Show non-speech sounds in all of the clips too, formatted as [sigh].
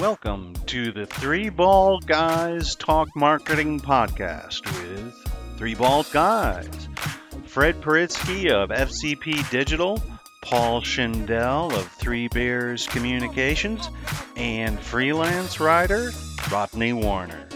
Welcome to the Three Bald Guys Talk Marketing Podcast with Three Bald Guys. Fred Paritsky of FCP Digital, Paul Schindel of Three Bears Communications, and freelance writer Rodney Warner.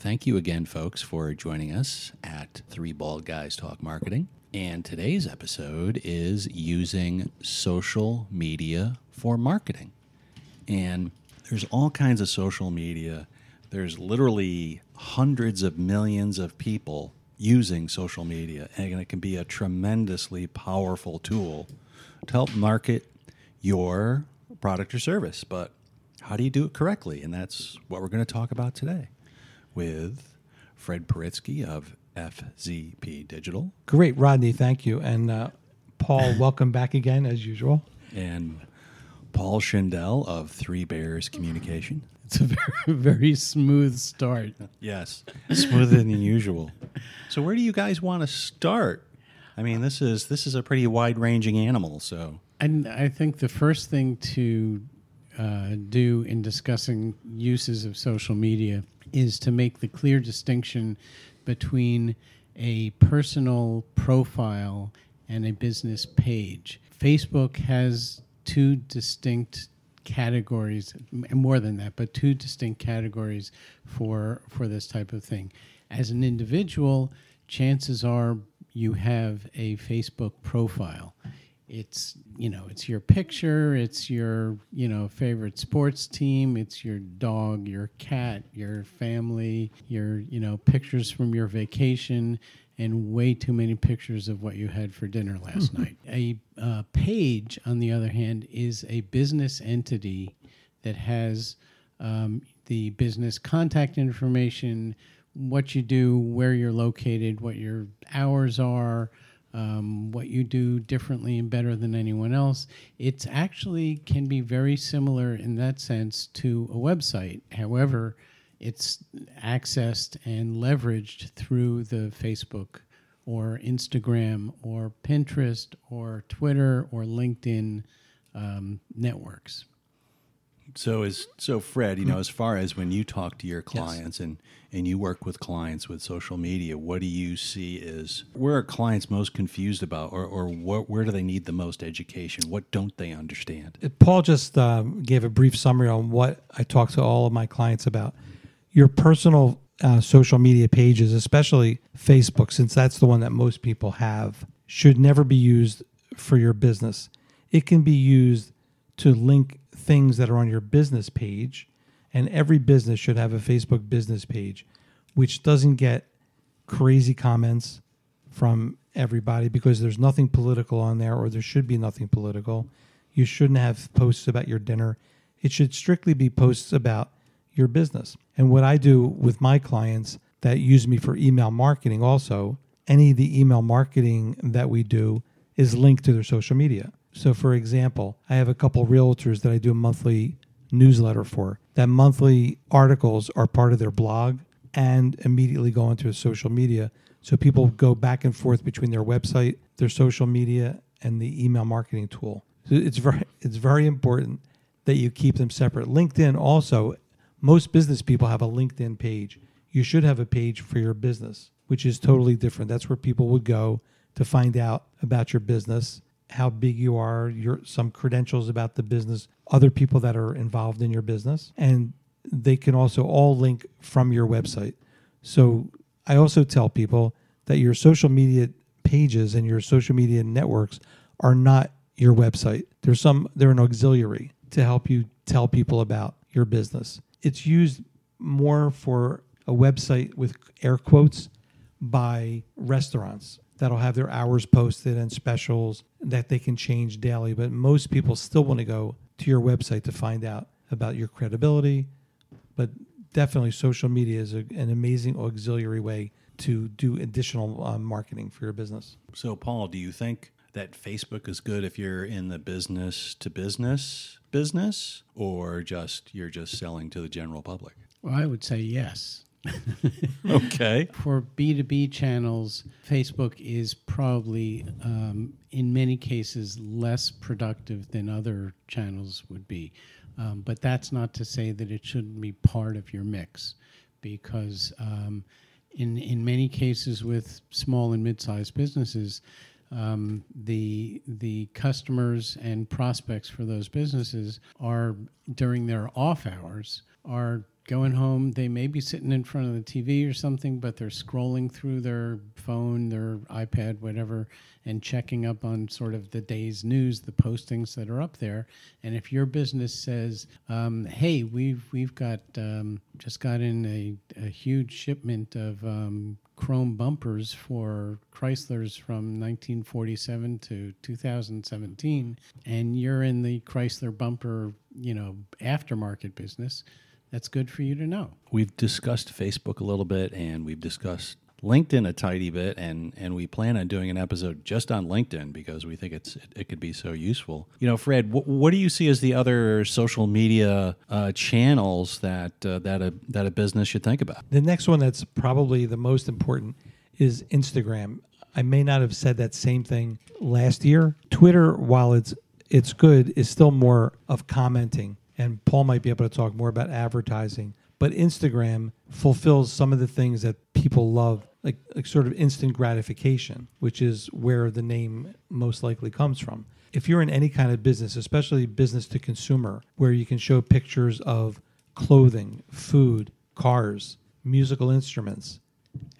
Thank you again, folks, for joining us at Three Bald Guys Talk Marketing. And today's episode is using social media for marketing. And there's all kinds of social media. There's literally hundreds of millions of people using social media, and it can be a tremendously powerful tool to help market your product or service. But how do you do it correctly? And that's what we're going to talk about today with Fred Paritsky of FCP Digital Great, Rodney. Thank you. And uh, Paul, [laughs] welcome back again, as usual. and Paul Schindel of Three Bears Communication. It's a very, very smooth start. Yes, smoother than usual. So where do you guys want to start? I mean, this is this is a pretty wide-ranging animal. So And I think the first thing to uh, do in discussing uses of social media is to make the clear distinction between a personal profile and a business page. Facebook has two distinct categories more than that but two distinct categories for for this type of thing as an individual chances are you have a facebook profile it's you know it's your picture it's your you know favorite sports team it's your dog your cat your family your you know pictures from your vacation and way too many pictures of what you had for dinner last [laughs] night. A uh, page on the other hand is a business entity that has um, the business contact information what you do where you're located what your hours are um, what you do differently and better than anyone else. It's actually can be very similar in that sense to a website. However, it's accessed and leveraged through the Facebook or Instagram or Pinterest or Twitter or LinkedIn um, networks. So is so Fred. You know, as far as when you talk to your clients and and you work with clients with social media, what do you see is where are clients most confused about, or or what, where do they need the most education? What don't they understand? Paul just um, gave a brief summary on what I talk to all of my clients about. Your personal uh, social media pages, especially Facebook, since that's the one that most people have, should never be used for your business. It can be used to link things that are on your business page, and every business should have a Facebook business page, which doesn't get crazy comments from everybody because there's nothing political on there or there should be nothing political. You shouldn't have posts about your dinner. It should strictly be posts about your business. And what I do with my clients that use me for email marketing also, any of the email marketing that we do is linked to their social media. So for example, I have a couple realtors that I do a monthly newsletter for. That monthly articles are part of their blog and immediately go into a social media. So people go back and forth between their website, their social media, and the email marketing tool. So it's very it's very important that you keep them separate. LinkedIn also, most business people have a LinkedIn page. You should have a page for your business, which is totally different. That's where people would go to find out about your business, how big you are, your some credentials about the business, other people that are involved in your business, and they can also all link from your website. So I also tell people that your social media pages and your social media networks are not your website. There's some they're an auxiliary to help you tell people about your business. It's used more for a website with air quotes by restaurants that'll have their hours posted and specials that they can change daily. But most people still want to go to your website to find out about your credibility. But definitely, social media is a, an amazing auxiliary way to do additional uh, marketing for your business. So, Paul, do you think that Facebook is good if you're in the business to business business, or just you're just selling to the general public? Well, I would say yes. Okay. [laughs] For B2B channels, Facebook is probably, um, in many cases, less productive than other channels would be. Um, but that's not to say that it shouldn't be part of your mix, because um, in, in many cases with small and mid sized businesses, um, the the customers and prospects for those businesses are during their off hours are going home. They may be sitting in front of the TV or something, but they're scrolling through their phone, their iPad, whatever, and checking up on sort of the day's news, the postings that are up there. And if your business says, um, "Hey, we've we've got um, just got in a, a huge shipment of um, chrome bumpers for Chryslers from 1947 to 2017, and you're in the Chrysler bumper, you know, aftermarket business, that's good for you to know. We've discussed Facebook a little bit and we've discussed LinkedIn a tidy bit and and we plan on doing an episode just on LinkedIn because we think it's it, it could be so useful. You know, Fred, wh- what do you see as the other social media uh, channels that uh, that a that a business should think about? The next one that's probably the most important is Instagram. I may not have said that same thing last year. Twitter, while it's it's good, is still more of commenting. And Paul might be able to talk more about advertising. But Instagram fulfills some of the things that people love, like, like sort of instant gratification, which is where the name most likely comes from. If you're in any kind of business, especially business to consumer, where you can show pictures of clothing, food, cars, musical instruments,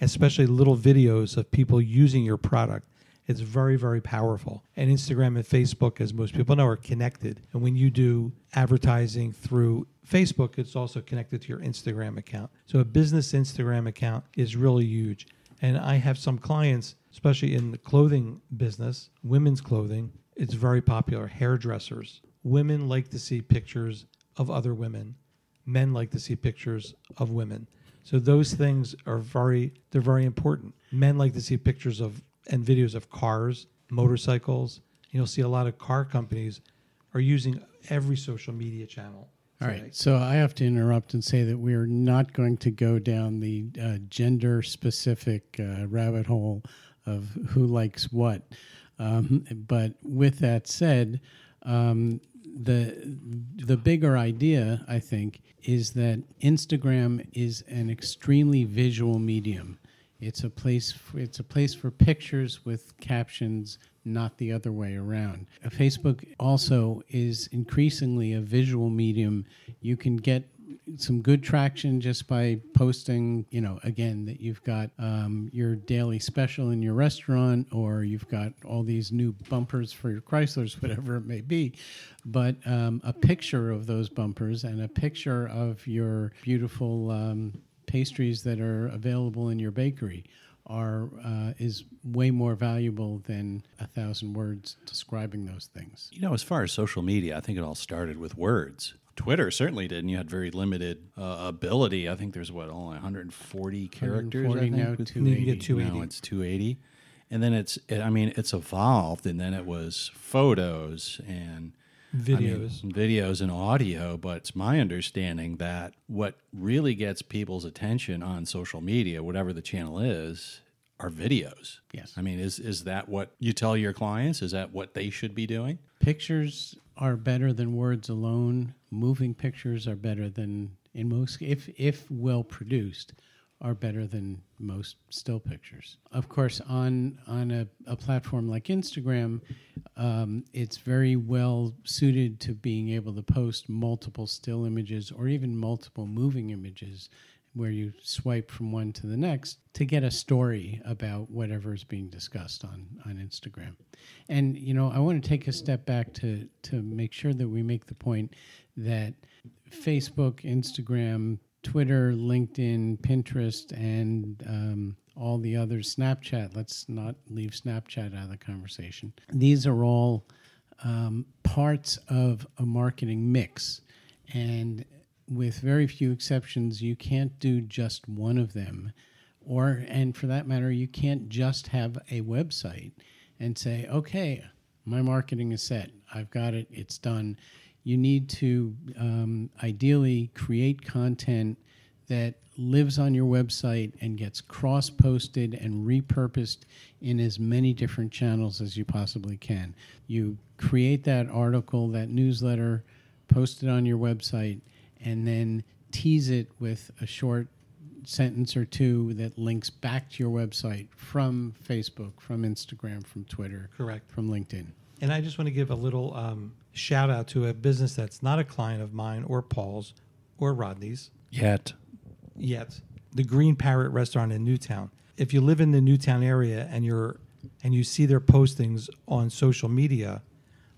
especially little videos of people using your product. It's very, very powerful. And Instagram and Facebook, as most people know, are connected. And when you do advertising through Facebook, it's also connected to your Instagram account. So a business Instagram account is really huge. And I have some clients, especially in the clothing business, women's clothing, it's very popular. Hairdressers. Women like to see pictures of other women. Men like to see pictures of women. So those things are very they're very important. Men like to see pictures of and videos of cars, motorcycles. You'll see a lot of car companies are using every social media channel. All right. today. So I have to interrupt and say that we are not going to go down the uh, gender specific uh, rabbit hole of who likes what. Um, but with that said, um, the the bigger idea, I think, is that Instagram is an extremely visual medium. It's a place. For, it's a place for pictures with captions, not the other way around. Uh, Facebook also is increasingly a visual medium. You can get some good traction just by posting, you know, again, that you've got um, your daily special in your restaurant or you've got all these new bumpers for your Chryslers, [laughs] whatever it may be. But um, a picture of those bumpers and a picture of your beautiful um, pastries that are available in your bakery are uh, is way more valuable than a thousand words describing those things. You know, as far as social media, I think it all started with words. Twitter certainly didn't. You had very limited uh, ability. I think there's what only 140 characters. 140 I think, now, 280. 280. Now it's 280, and then it's. I mean, it's evolved, and then it was photos and I mean, Videos. videos and audio. But it's my understanding that what really gets people's attention on social media, whatever the channel is, are videos. Yes. I mean, is is that what you tell your clients? Is that what they should be doing? Pictures are better than words alone. Moving pictures are better than in most if if well produced are better than most still pictures. Of course, on on a, a platform like Instagram, um, it's very well suited to being able to post multiple still images or even multiple moving images where you swipe from one to the next to get a story about whatever is being discussed on, on Instagram. And you know, I want to take a step back to to make sure that we make the point that Facebook, Instagram, Twitter, LinkedIn, Pinterest, and um, all the others, Snapchat. Let's not leave Snapchat out of the conversation. These are all um, parts of a marketing mix, and with very few exceptions, you can't do just one of them, or and for that matter, you can't just have a website and say, okay, my marketing is set. I've got it. It's done. You need to um, ideally create content that lives on your website and gets cross posted and repurposed in as many different channels as you possibly can. You create that article, that newsletter, post it on your website, and then tease it with a short sentence or two that links back to your website from Facebook, from Instagram, from Twitter, Correct. from LinkedIn. And I just want to give a little um, shout out to a business that's not a client of mine or Paul's or Rodney's Yet. yet. The Green Parrot Restaurant in Newtown. If you live in the Newtown area and you're and you see their postings on social media,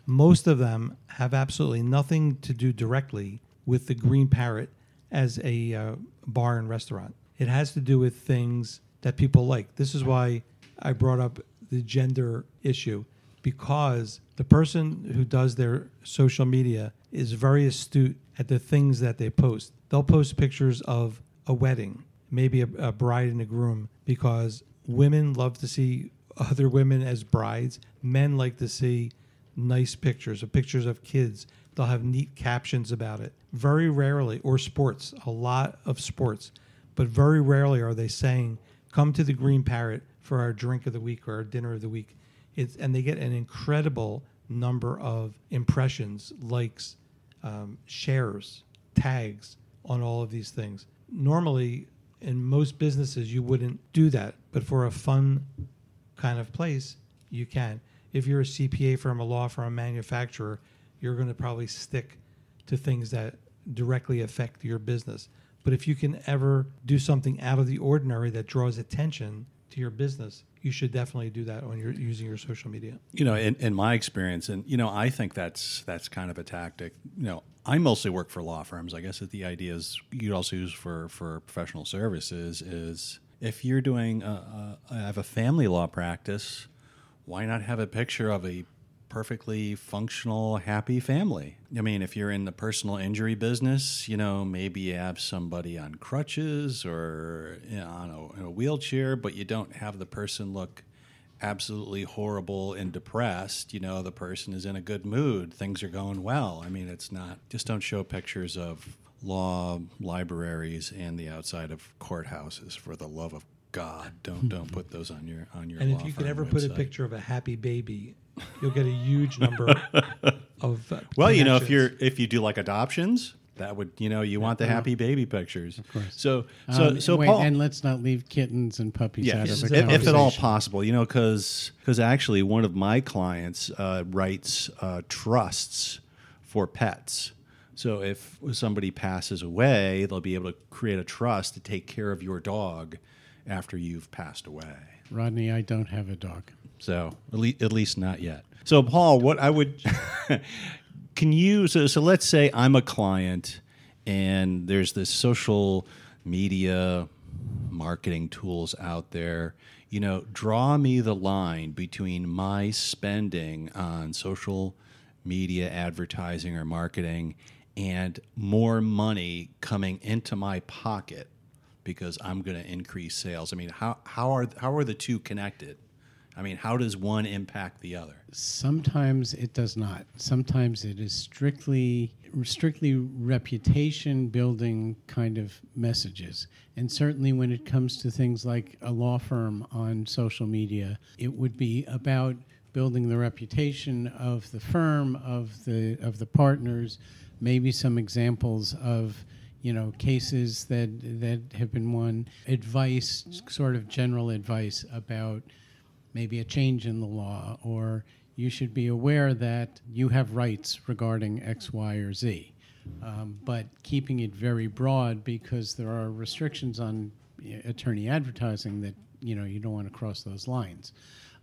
most of them have absolutely nothing to do directly with the Green Parrot as a uh, bar and restaurant. It has to do with things that people like. This is why I brought up the gender issue because the person who does their social media is very astute at the things that they post. They'll post pictures of a wedding, maybe a, a bride and a groom, because women love to see [laughs] other women as brides. Men like to see nice pictures of pictures of kids. They'll have neat captions about it. Very rarely, or sports, a lot of sports, but very rarely are they saying, "Come to the Green Parrot for our drink of the week or our dinner of the week." It's and they get an incredible number of impressions, likes, um, shares, tags on all of these things. Normally, in most businesses, you wouldn't do that, but for a fun kind of place, you can. If you're a CPA firm, a law firm, a manufacturer, you're going to probably stick to things that directly affect your business. But if you can ever do something out of the ordinary that draws attention to your business, you should definitely do that when you're using your social media. You know, in, in my experience, and you know, I think that's that's kind of a tactic. You know, I mostly work for law firms. I guess that the idea is you also use for for professional services is if you're doing, a, a, I have a family law practice, why not have a picture of a perfectly functional, happy family? I mean, if you're in the personal injury business, you know, maybe you have somebody on crutches or you know, on a, in a wheelchair, but you don't have the person look absolutely horrible and depressed. You know, the person is in a good mood, things are going well. I mean, it's not, just don't show pictures of law libraries and the outside of courthouses for the love of God. Don't don't put those on your on your. And if you could ever put a picture of a happy baby, you'll get a huge number [laughs] of. Uh, Well, you know, if you're if you do like adoptions, that would you know you want the happy baby pictures. Of course. So so Um, so wait, Paul. and let's not leave kittens and puppies out Yes, of if, the if at all possible, you know, because actually one of my clients uh, writes uh, trusts for pets. So if somebody passes away, they'll be able to create a trust to take care of your dog after you've passed away. Rodney, I don't have a dog. So at least, at least not yet. So Paul, what I would [laughs] can you so so let's say I'm a client and there's this social media marketing tools out there. You know, draw me the line between my spending on social media advertising or marketing and more money coming into my pocket because I'm going to increase sales. I mean, how how are how are the two connected? I mean, how does one impact the other? Sometimes it does not. Sometimes it is strictly strictly reputation building kind of messages. And certainly when it comes to things like a law firm on social media, it would be about building the reputation of the firm, of the of the partners, maybe some examples of you know cases that that have been won, advice, sort of general advice about maybe a change in the law, or you should be aware that you have rights regarding X, Y, or Z. Um, but keeping it very broad because there are restrictions on attorney advertising that you know you don't want to cross those lines.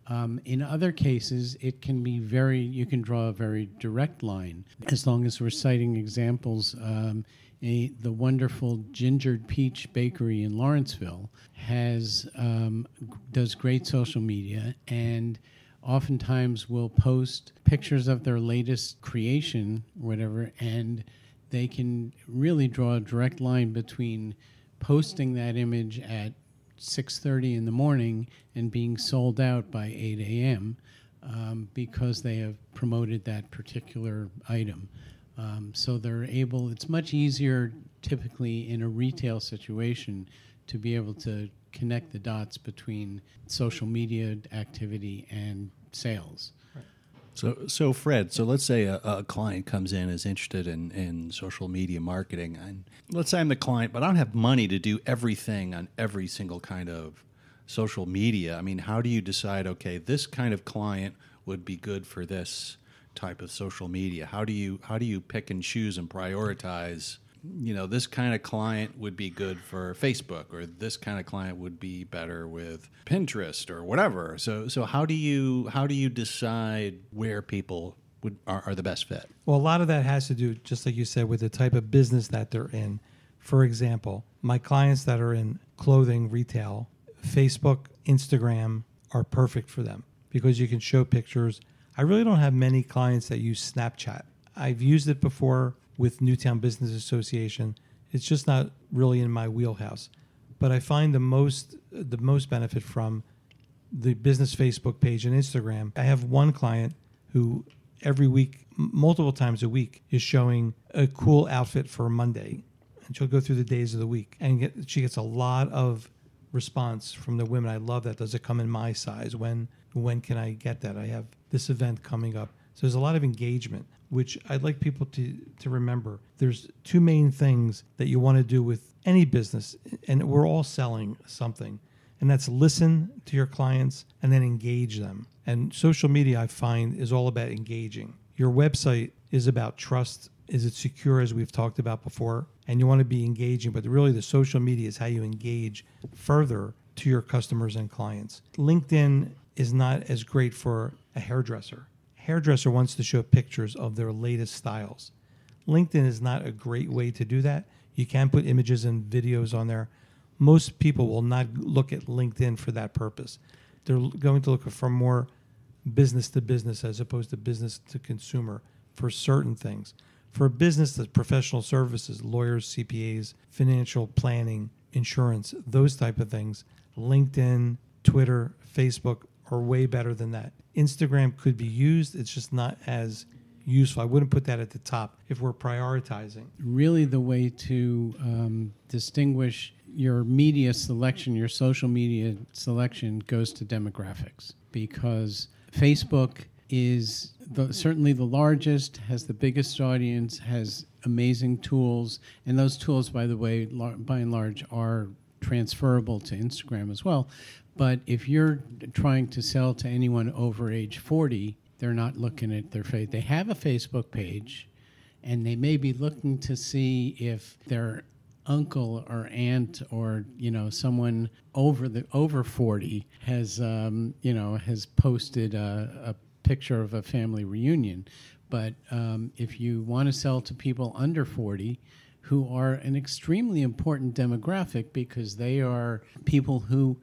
Um, in other cases, it can be very, you can draw a very direct line as long as we're citing examples. Um, a, the wonderful Gingered Peach Bakery in Lawrenceville has um, does great social media and oftentimes will post pictures of their latest creation, whatever, and they can really draw a direct line between posting that image at 6:30 in the morning and being sold out by 8 a.m. Um, because they have promoted that particular item. Um, so they're able, it's much easier typically in a retail situation to be able to connect the dots between social media activity and sales. So, so Fred, so let's say a, a client comes in is interested in, in social media marketing, and let's say I'm the client, but I don't have money to do everything on every single kind of social media. I mean, how do you decide? Okay, this kind of client would be good for this type of social media. How do you how do you pick and choose and prioritize? You know, this kind of client would be good for Facebook, or this kind of client would be better with Pinterest, or whatever. So, so how do you how do you decide where people would are, are the best fit? Well, a lot of that has to do, just like you said, with the type of business that they're in. For example, my clients that are in clothing retail, Facebook, Instagram are perfect for them because you can show pictures. I really don't have many clients that use Snapchat. I've used it before with Newtown Business Association. It's just not really in my wheelhouse. But I find the most the most benefit from the business Facebook page and Instagram. I have one client who every week, multiple times a week, is showing a cool outfit for Monday, and she'll go through the days of the week, and get, she gets a lot of response from the women. I love that. Does it come in my size? When when can I get that? I have this event coming up. So there's a lot of engagement, which I'd like people to to remember. There's two main things that you want to do with any business, and we're all selling something and that's listen to your clients and then engage them. And social media, I find, is all about engaging. Your website is about trust. Is it secure, as we've talked about before? And you want to be engaging, but really the social media is how you engage further to your customers and clients. LinkedIn is not as great for a hairdresser. Hairdresser wants to show pictures of their latest styles. LinkedIn is not a great way to do that. You can put images and videos on there, most people will not look at LinkedIn for that purpose. They're going to look for more business to business as opposed to business to consumer for certain things. For business that's professional services, lawyers, CPAs, financial planning, insurance, those type of things, LinkedIn, Twitter, Facebook are way better than that. Instagram could be used, it's just not as useful. I wouldn't put that at the top if we're prioritizing. Really, the way to um, distinguish your media selection, your social media selection, goes to demographics because Facebook is the, certainly the largest, has the biggest audience, has amazing tools, and those tools, by the way, lar- by and large, are transferable to Instagram as well. But if you're trying to sell to anyone over age 40, they're not looking at their face. They have a Facebook page, and they may be looking to see if their uncle or aunt or you know someone over the over 40 has um, you know has posted a, a picture of a family reunion but um, if you want to sell to people under 40 who are an extremely important demographic because they are people who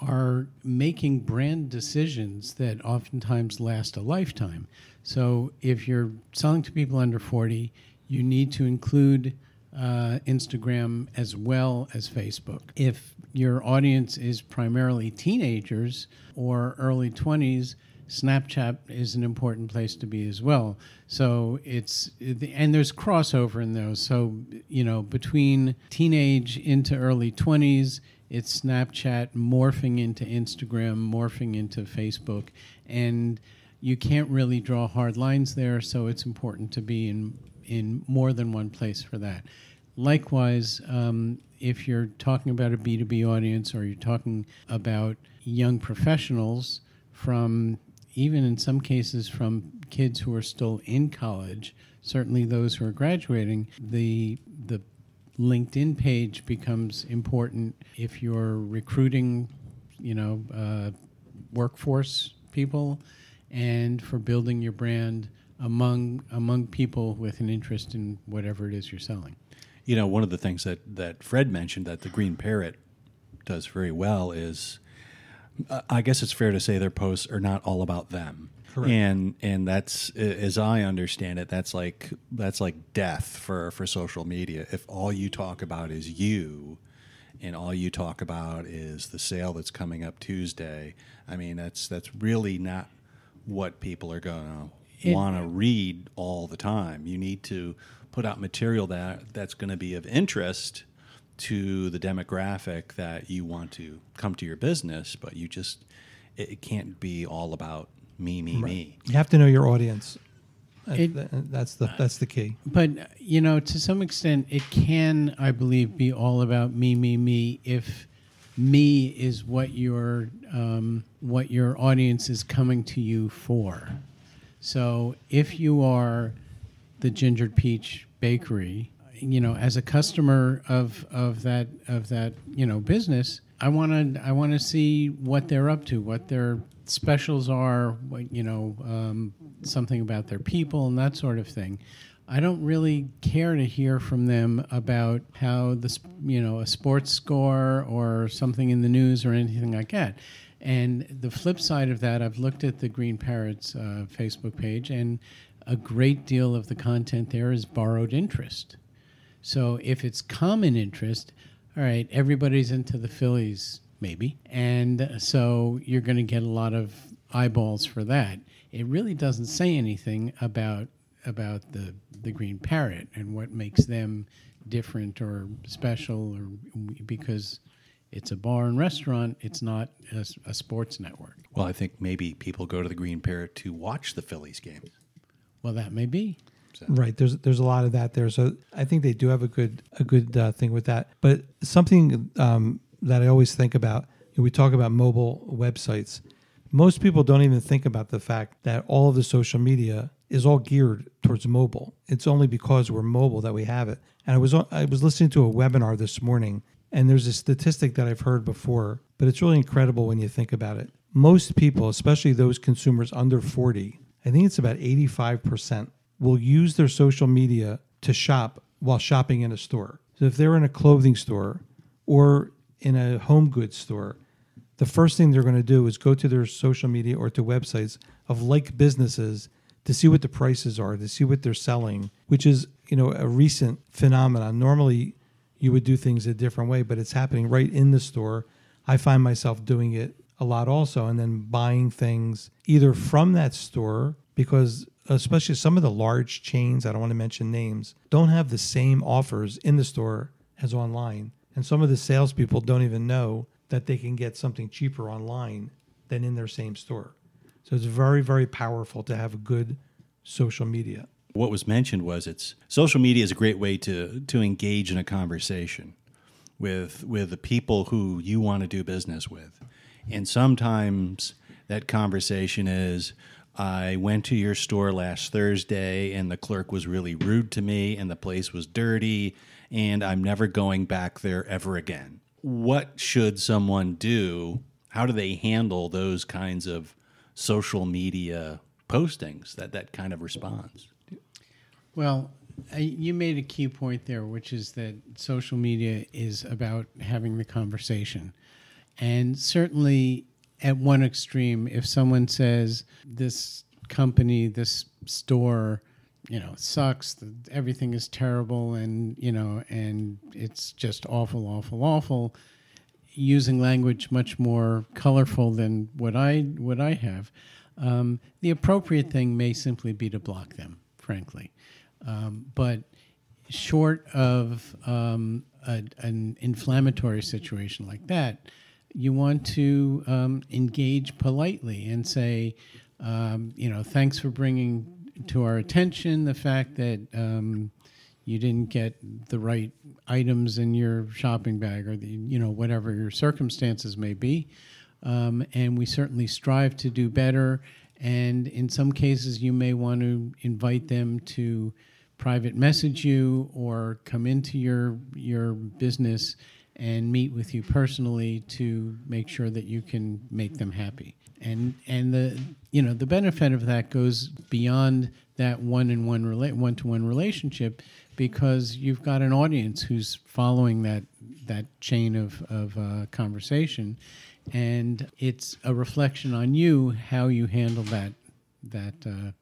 are making brand decisions that oftentimes last a lifetime. So if you're selling to people under 40, you need to include uh, Instagram as well as Facebook. If your audience is primarily teenagers or early 20s, Snapchat is an important place to be as well. So it's and there's crossover in those. So you know between teenage into early 20s, it's Snapchat morphing into Instagram, morphing into Facebook, and you can't really draw hard lines there. So it's important to be in in more than one place for that. Likewise, um, if you're talking about a B2B audience or you're talking about young professionals from even in some cases from kids who are still in college, certainly those who are graduating, the the LinkedIn page becomes important if you're recruiting, you know, uh, workforce people, and for building your brand among among people with an interest in whatever it is you're selling. You know, one of the things that, that Fred mentioned that the Green Parrot does very well is, uh, I guess it's fair to say their posts are not all about them. Correct. And and that's as I understand it, that's like that's like death for for social media. If all you talk about is you, and all you talk about is the sale that's coming up Tuesday, I mean that's that's really not what people are going to want to read all the time. You need to put out material that that's going to be of interest to the demographic that you want to come to your business, but you just it, it can't be all about me, me, me. You have to know your audience. It- that's the that's the key. But you know, to some extent, it can, I believe, be all about me, me, me. If me is what your um, what your audience is coming to you for. So if you are the Gingered Peach Bakery, you know, as a customer of of that of that you know business, I want to I want to see what they're up to, what their specials are, what you know, um, something about their people and that sort of thing. I don't really care to hear from them about how the you know a sports score or something in the news or anything like that. And the flip side of that, I've looked at the Green Parrots uh, Facebook page, and a great deal of the content there is borrowed interest. So if it's common interest, all right, everybody's into the Phillies, maybe. And so you're going to get a lot of eyeballs for that. It really doesn't say anything about about the the green parrot and what makes them different or special or because it's a bar and restaurant, it's not a sports network. Well, I think maybe people go to the Green Parrot to watch the Phillies games. Well, that may be. Right. There's there's a lot of that there. So I think they do have a good a good uh, thing with that. But something um, that I always think about. We talk about mobile websites. Most people don't even think about the fact that all of the social media is all geared towards mobile. It's only because we're mobile that we have it. And I was I was listening to a webinar this morning, and there's a statistic that I've heard before, but it's really incredible when you think about it. Most people, especially those consumers under 40, I think it's about 85%, will use their social media to shop while shopping in a store. So if they're in a clothing store or in a home goods store, the first thing they're going to do is go to their social media or to websites of like businesses to see what the prices are, to see what they're selling, which is, you know, a recent phenomenon. Normally you would do things a different way, but it's happening right in the store. I find myself doing it a lot also and then buying things either from that store because especially some of the large chains, I don't want to mention names, don't have the same offers in the store as online. And some of the salespeople don't even know that they can get something cheaper online than in their same store. So it's very, very powerful to have a good social media. What was mentioned was it's social media is a great way to to engage in a conversation with with the people who you want to do business with. And sometimes that conversation is I went to your store last Thursday and the clerk was really rude to me and the place was dirty and I'm never going back there ever again. What should someone do? How do they handle those kinds of social media postings that that kind of response? Well, you made a key point there, which is that social media is about having the conversation. And certainly, at one extreme, if someone says this company, this store, you know, sucks, everything is terrible, and, you know, and it's just awful, awful, awful, using language much more colorful than what I, what I have, um, the appropriate thing may simply be to block them, frankly. Um, but short of um, a, an inflammatory situation like that, you want to um, engage politely and say, um, you know, thanks for bringing to our attention the fact that um, you didn't get the right items in your shopping bag or the, you know whatever your circumstances may be. Um, and we certainly strive to do better. And in some cases, you may want to invite them to private message you or come into your your business and meet with you personally to make sure that you can make them happy. And and the you know the benefit of that goes beyond that one in one rela- one to one relationship because you've got an audience who's following that that chain of of uh, conversation, and it's a reflection on you how you handle that that uh,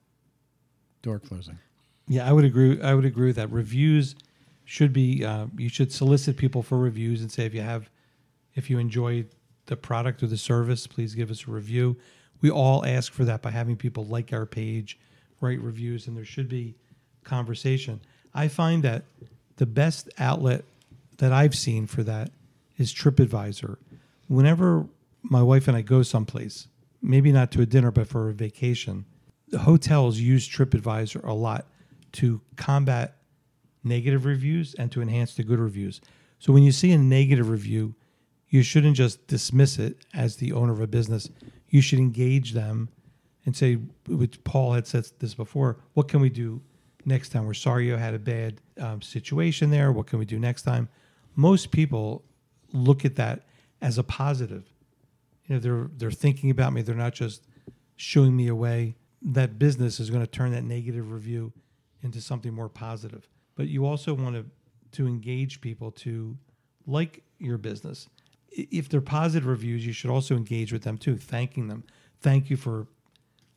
door closing. Yeah, I would agree. I would agree with that. Reviews should be. Uh, you should solicit people for reviews and say if you have, if you enjoy the product or the service, please give us a review. We all ask for that by having people like our page, write reviews and there should be conversation. I find that the best outlet that I've seen for that is TripAdvisor. Whenever my wife and I go someplace, maybe not to a dinner, but for a vacation, the hotels use TripAdvisor a lot to combat negative reviews and to enhance the good reviews. So when you see a negative review, you shouldn't just dismiss it as the owner of a business. You should engage them and say, which Paul had said this before, what can we do next time? We're sorry you had a bad um, situation there. What can we do next time? Most people look at that as a positive. You know, they're they're thinking about me. They're not just shooing me away. That business is going to turn that negative review into something more positive. But you also want to to engage people to like your business. If they're positive reviews, you should also engage with them too, thanking them. Thank you for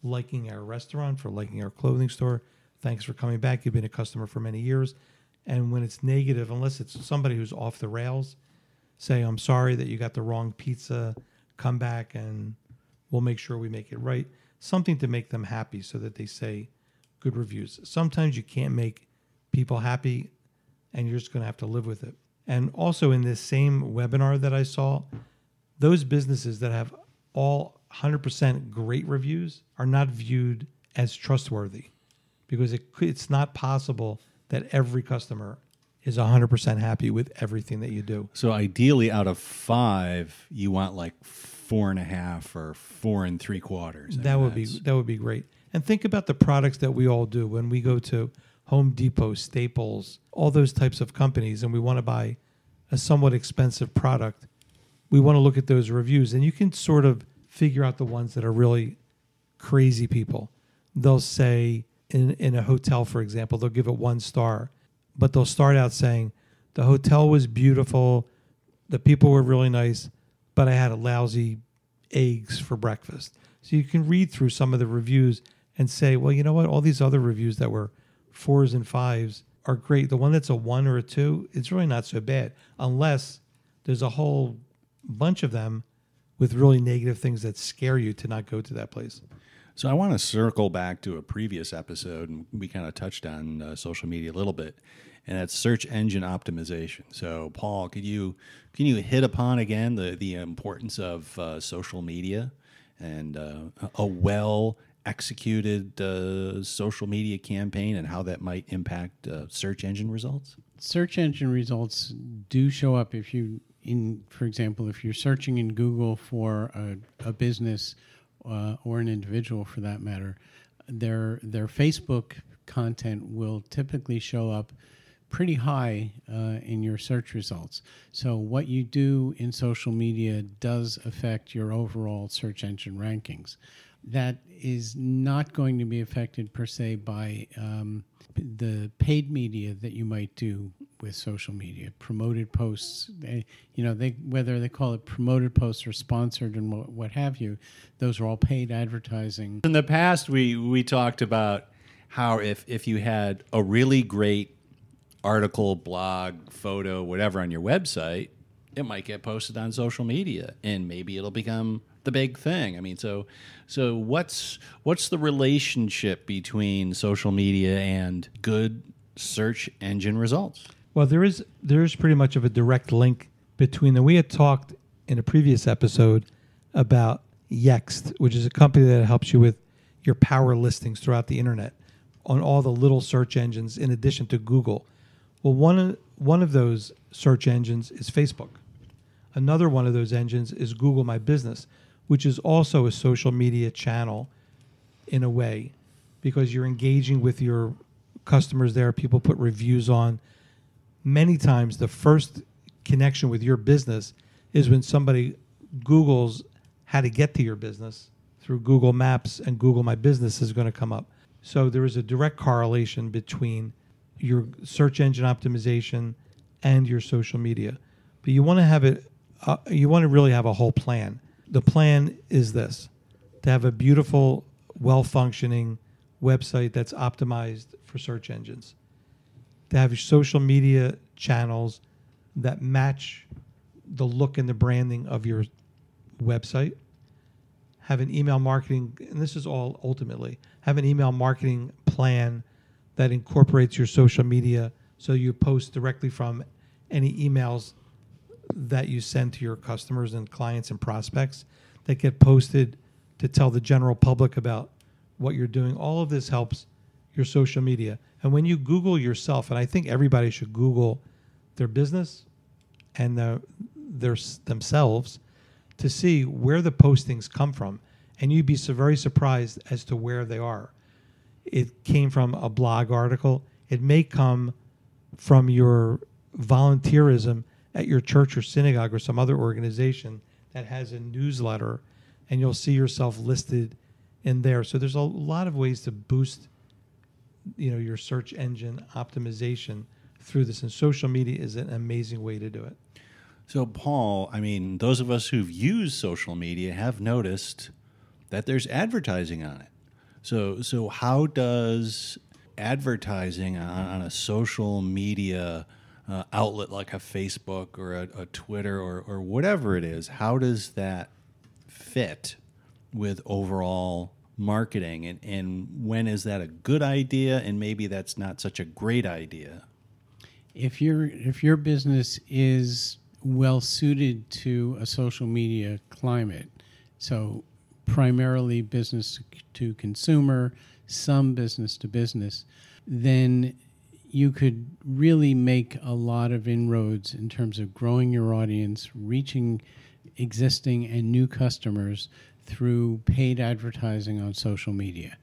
liking our restaurant, for liking our clothing store. Thanks for coming back. You've been a customer for many years. And when it's negative, unless it's somebody who's off the rails, say, I'm sorry that you got the wrong pizza. Come back and we'll make sure we make it right. Something to make them happy so that they say good reviews. Sometimes you can't make people happy and you're just going to have to live with it. And also in this same webinar that I saw, those businesses that have all 100% great reviews are not viewed as trustworthy because it, it's not possible that every customer is 100% happy with everything that you do. So ideally, out of five, you want like four and a half or four and three quarters. I That mean, would be that would be great. And think about the products that we all do when we go to Home Depot, Staples, all those types of companies, and we want to buy a somewhat expensive product. We want to look at those reviews, and you can sort of figure out the ones that are really crazy people. They'll say in in a hotel, for example, they'll give it one star, but they'll start out saying the hotel was beautiful, the people were really nice, but I had a lousy eggs for breakfast. So you can read through some of the reviews and say, well, you know what? All these other reviews that were fours and fives are great. The one that's a one or a two, it's really not so bad, unless there's a whole bunch of them with really negative things that scare you to not go to that place. So I want to circle back to a previous episode, and we kind of touched on uh, social media a little bit, and that's search engine optimization. So, Paul, could you can you hit upon again the the importance of uh, social media and uh, a well executed uh, social media campaign and how that might impact uh, search engine results? search engine results do show up if you in for example if you're searching in google for a, a business uh, or an individual for that matter their their facebook content will typically show up pretty high uh, in your search results so what you do in social media does affect your overall search engine rankings that is not going to be affected per se by um, the paid media that you might do with social media, promoted posts. They, you know, they whether they call it promoted posts or sponsored and what, what have you, those are all paid advertising. In the past, we we talked about how if if you had a really great article, blog, photo, whatever on your website, it might get posted on social media, and maybe it'll become the big thing. I mean, so so what's what's the relationship between social media and good search engine results? Well, there is there is pretty much of a direct link between them. We had talked in a previous episode about Yext, which is a company that helps you with your power listings throughout the internet on all the little search engines in addition to Google. Well, one one of those search engines is Facebook. Another one of those engines is Google My Business, which is also a social media channel in a way because you're engaging with your customers there. People put reviews on. Many times, the first connection with your business is when somebody Googles how to get to your business through Google Maps and Google My Business is going to come up. So there is a direct correlation between your search engine optimization and your social media. But you want to have it, uh, you want to really have a whole plan. The plan is this to have a beautiful, well functioning website that's optimized for search engines, to have social media channels that match the look and the branding of your website, have an email marketing, and this is all ultimately have an email marketing plan that incorporates your social media so you post directly from any emails that you send to your customers and clients and prospects that get posted to tell the general public about what you're doing. All of this helps your social media. And when you Google yourself, and I think everybody should Google their business and their, their themselves to see where the postings come from, and you'd be so very surprised as to where they are. It came from a blog article. It may come from your volunteerism at your church or synagogue or some other organization that has a newsletter, and you'll see yourself listed in there. So there's a lot of ways to boost, you know, your search engine optimization through this, and social media is an amazing way to do it. So, Paul, I mean, those of us who've used social media have noticed that there's advertising on it. So, so how does advertising on, on a social media uh, outlet like a Facebook or a, a Twitter or, or whatever it is, how does that fit with overall marketing? And, and when is that a good idea? And maybe that's not such a great idea. If your if your business is well suited to a social media climate, so primarily business to consumer, some business to business, then you could really make a lot of inroads in terms of growing your audience, reaching existing and new customers through paid advertising on social media.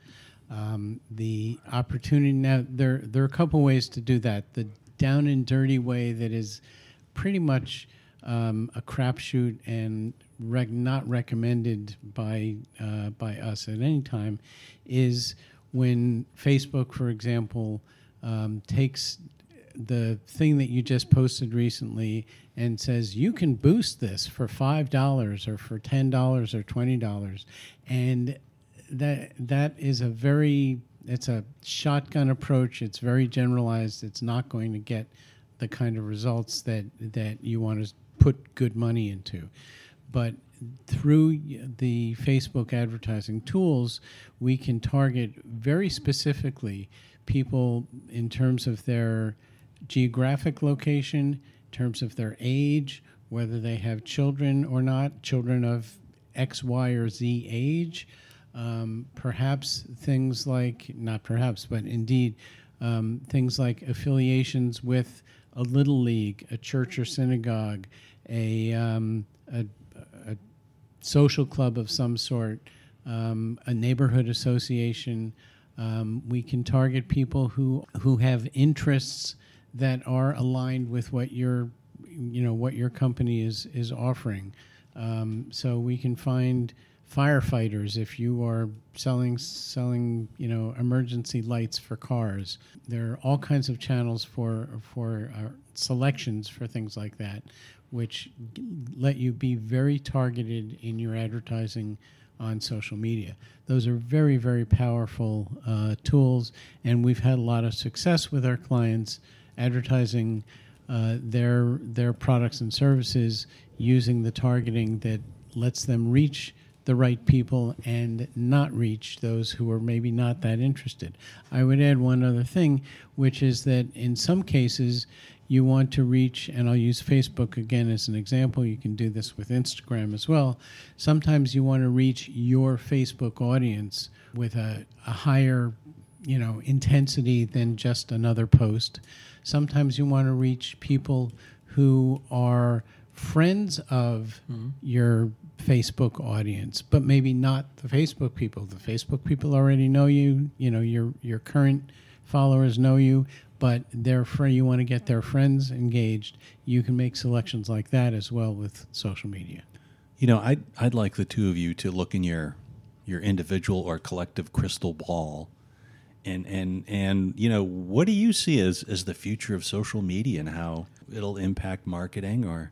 Um, the opportunity now there there are a couple ways to do that. The down and dirty way that is pretty much um, a crapshoot and rec- not recommended by uh, by us at any time is when Facebook, for example, um, takes the thing that you just posted recently and says you can boost this for five dollars or for ten dollars or twenty dollars, and that that is a very it's a shotgun approach. It's very generalized. It's not going to get the kind of results that that you want to put good money into, but through the Facebook advertising tools, we can target very specifically people in terms of their geographic location, in terms of their age, whether they have children or not, children of X, Y, or Z age. Um, perhaps things like, not perhaps, but indeed, um, things like affiliations with a little league, a church or synagogue, a, um, a, a, social club of some sort, um, a neighborhood association, um, we can target people who who have interests that are aligned with what your you know what your company is is offering. Um, so we can find firefighters if you are selling selling you know emergency lights for cars. There are all kinds of channels for for uh, selections for things like that, which let you be very targeted in your advertising on social media. Those are very, very powerful uh, tools, and we've had a lot of success with our clients advertising uh, their their products and services using the targeting that lets them reach the right people and not reach those who are maybe not that interested. I would add one other thing, which is that in some cases, you want to reach, and I'll use Facebook again as an example, you can do this with Instagram as well. Sometimes you want to reach your Facebook audience with a, a higher you know intensity than just another post sometimes you want to reach people who are friends of mm-hmm. your Facebook audience, but maybe not the Facebook people. The Facebook people already know you. You know your your current followers know you, but their friend, you want to get their friends engaged, you can make selections like that as well with social media. You know, I'd, I'd like the two of you to look in your your individual or collective crystal ball and and and you know what do you see as as the future of social media and how it'll impact marketing or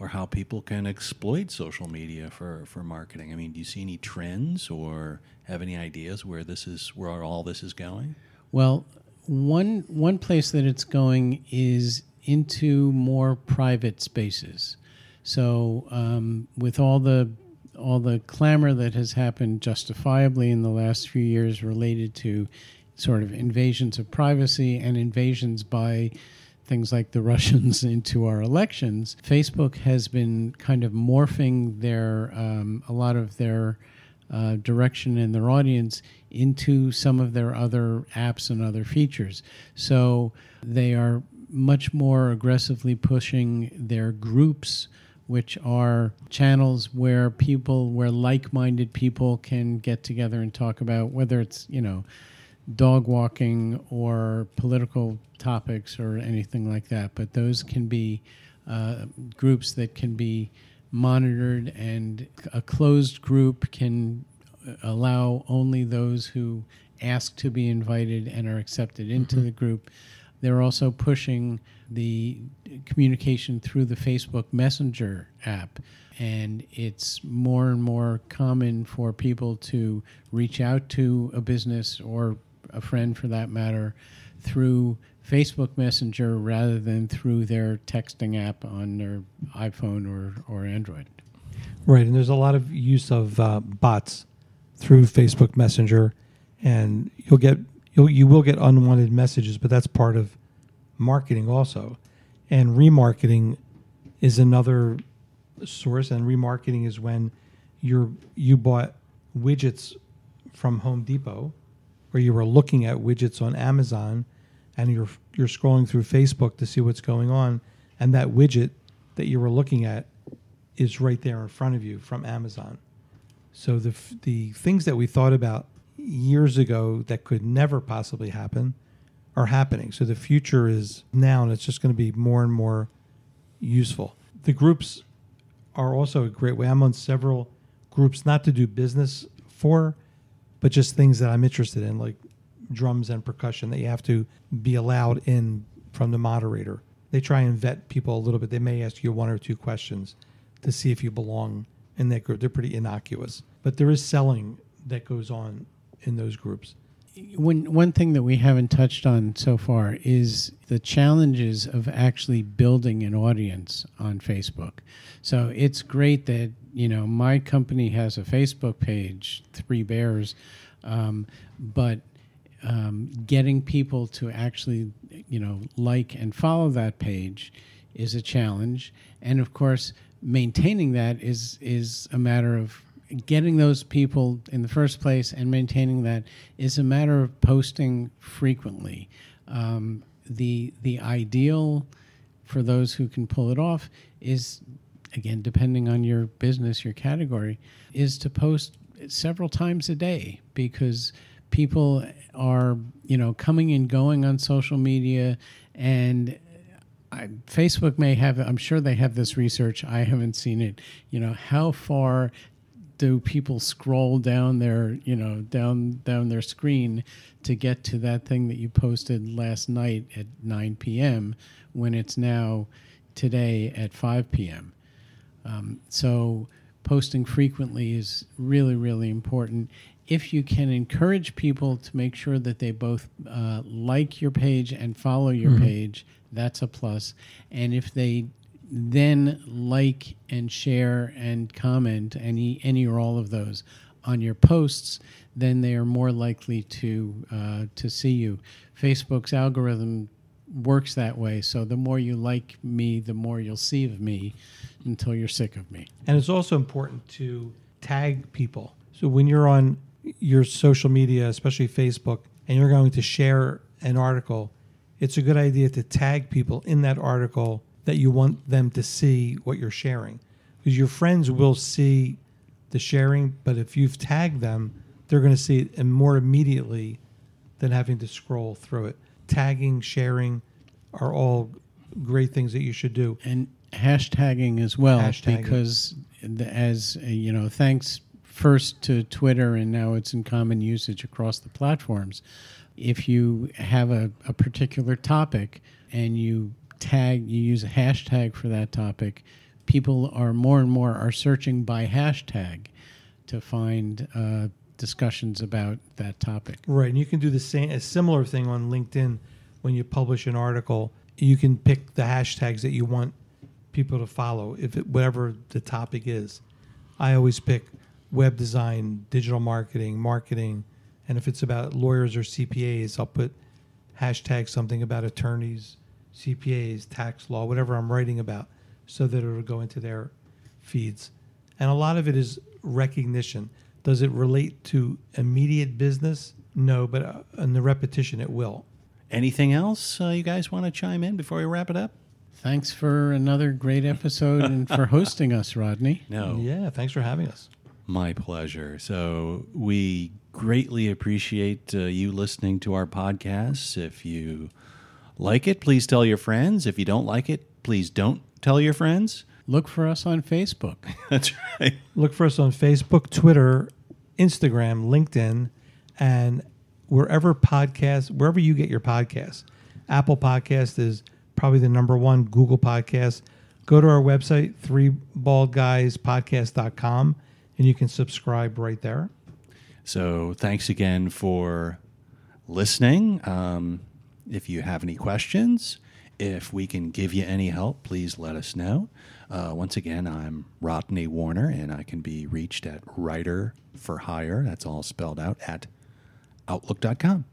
or how people can exploit social media for for marketing i mean do you see any trends or have any ideas where this is where all this is going well one one place that it's going is into more private spaces. So um, with all the all the clamor that has happened justifiably in the last few years related to sort of invasions of privacy and invasions by things like the [laughs] Russians into our elections, Facebook has been kind of morphing their um, a lot of their uh, direction and their audience into some of their other apps and other features. So they are much more aggressively pushing their groups which are channels where people where like-minded people can get together and talk about whether it's you know dog walking or political topics or anything like that but those can be uh, groups that can be monitored and a closed group can allow only those who ask to be invited and are accepted into mm-hmm. the group they're also pushing the communication through the Facebook Messenger app. And it's more and more common for people to reach out to a business or a friend for that matter through Facebook Messenger rather than through their texting app on their iPhone or, or Android. Right. And there's a lot of use of uh, bots through Facebook Messenger. And you'll get you'll, you will get unwanted messages, but that's part of marketing also. And remarketing is another source, and remarketing is when you're you bought widgets from Home Depot, or you were looking at widgets on Amazon, and you're you're scrolling through Facebook to see what's going on, and that widget that you were looking at is right there in front of you from Amazon. So the the things that we thought about years ago that could never possibly happen are happening. So the future is now, and it's just going to be more and more useful. The groups are also a great way. I'm on several groups, not to do business for, but just things that I'm interested in, like drums and percussion that you have to be allowed in from the moderator. They try and vet people a little bit. They may ask you one or two questions to see if you belong in that group. They're pretty innocuous, but there is selling that goes on in those groups when one thing that we haven't touched on so far is the challenges of actually building an audience on Facebook. So it's great that you know my company has a Facebook page, Three Bears, um, but um, getting people to actually you know like and follow that page is a challenge, and of course maintaining that is is a matter of getting those people in the first place and maintaining that is a matter of posting frequently. Um, the the ideal for those who can pull it off is again depending on your business your category is to post several times a day because people are you know coming and going on social media and I, Facebook may have I'm sure they have this research I haven't seen it you know how far do people scroll down their you know down down their screen to get to that thing that you posted last night at 9 p.m. when it's now today at 5 p.m. Um, so posting frequently is really really important. If you can encourage people to make sure that they both uh, like your page and follow your mm-hmm. page, that's a plus. And if they then like and share and comment any any or all of those on your posts, then they are more likely to uh, to see you. Facebook's algorithm works that way. So the more you like me, the more you'll see of me until you're sick of me. And it's also important to tag people. So when you're on your social media, especially Facebook, and you're going to share an article, it's a good idea to tag people in that article that you want them to see what you're sharing. Because your friends will see the sharing, but if you've tagged them, they're going to see it more immediately than having to scroll through it. Tagging, sharing are all great things that you should do. And hashtagging as well, hashtagging. because as uh, you know, thanks first to Twitter and now it's in common usage across the platforms. If you have a, a particular topic and you tag, you use a hashtag for that topic, people are more and more are searching by hashtag to find uh, discussions about that topic. Right, and you can do the same, a similar thing on LinkedIn when you publish an article. You can pick the hashtags that you want people to follow, if it, whatever the topic is. I always pick web design, digital marketing, marketing, and if it's about lawyers or CPAs, I'll put hashtag something about attorneys, CPAs, tax law, whatever I'm writing about, so that it'll go into their feeds. And a lot of it is recognition. Does it relate to immediate business? No, but uh, in the repetition, it will. Anything else uh, you guys want to chime in before we wrap it up? Thanks for another great episode and for [laughs] hosting us, Rodney. No. Yeah, thanks for having us. My pleasure. So we greatly appreciate uh, you listening to our podcasts. If you like it, please tell your friends. If you don't like it, please don't tell your friends. Look for us on Facebook. [laughs] That's right. Look for us on Facebook, Twitter, Instagram, LinkedIn, and wherever podcast, wherever you get your podcasts. Apple Podcast is probably the number one. Google Podcast. Go to our website, threebaldguyspodcast.com, and you can subscribe right there. So thanks again for listening. Um, if you have any questions, if we can give you any help, please let us know. Uh, once again, I'm Rodney Warner, and I can be reached at writer for hire. That's all spelled out at outlook.com.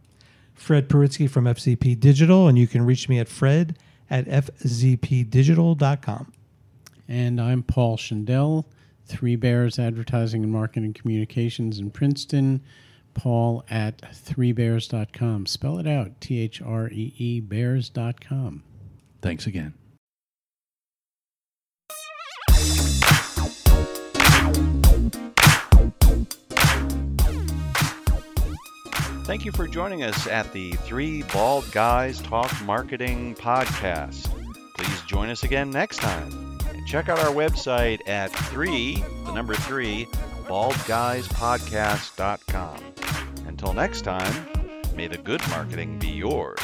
Fred Paritsky from FCP Digital, and you can reach me at fred at fcpdigital.com. And I'm Paul Schendel, Three Bears Advertising and Marketing Communications in Princeton. Paul at threebears.com. Spell it out T H R E E bears.com. Thanks again. Thank you for joining us at the Three Bald Guys Talk Marketing Podcast. Please join us again next time. And check out our website at three, the number three, baldguyspodcast.com. Until next time, may the good marketing be yours.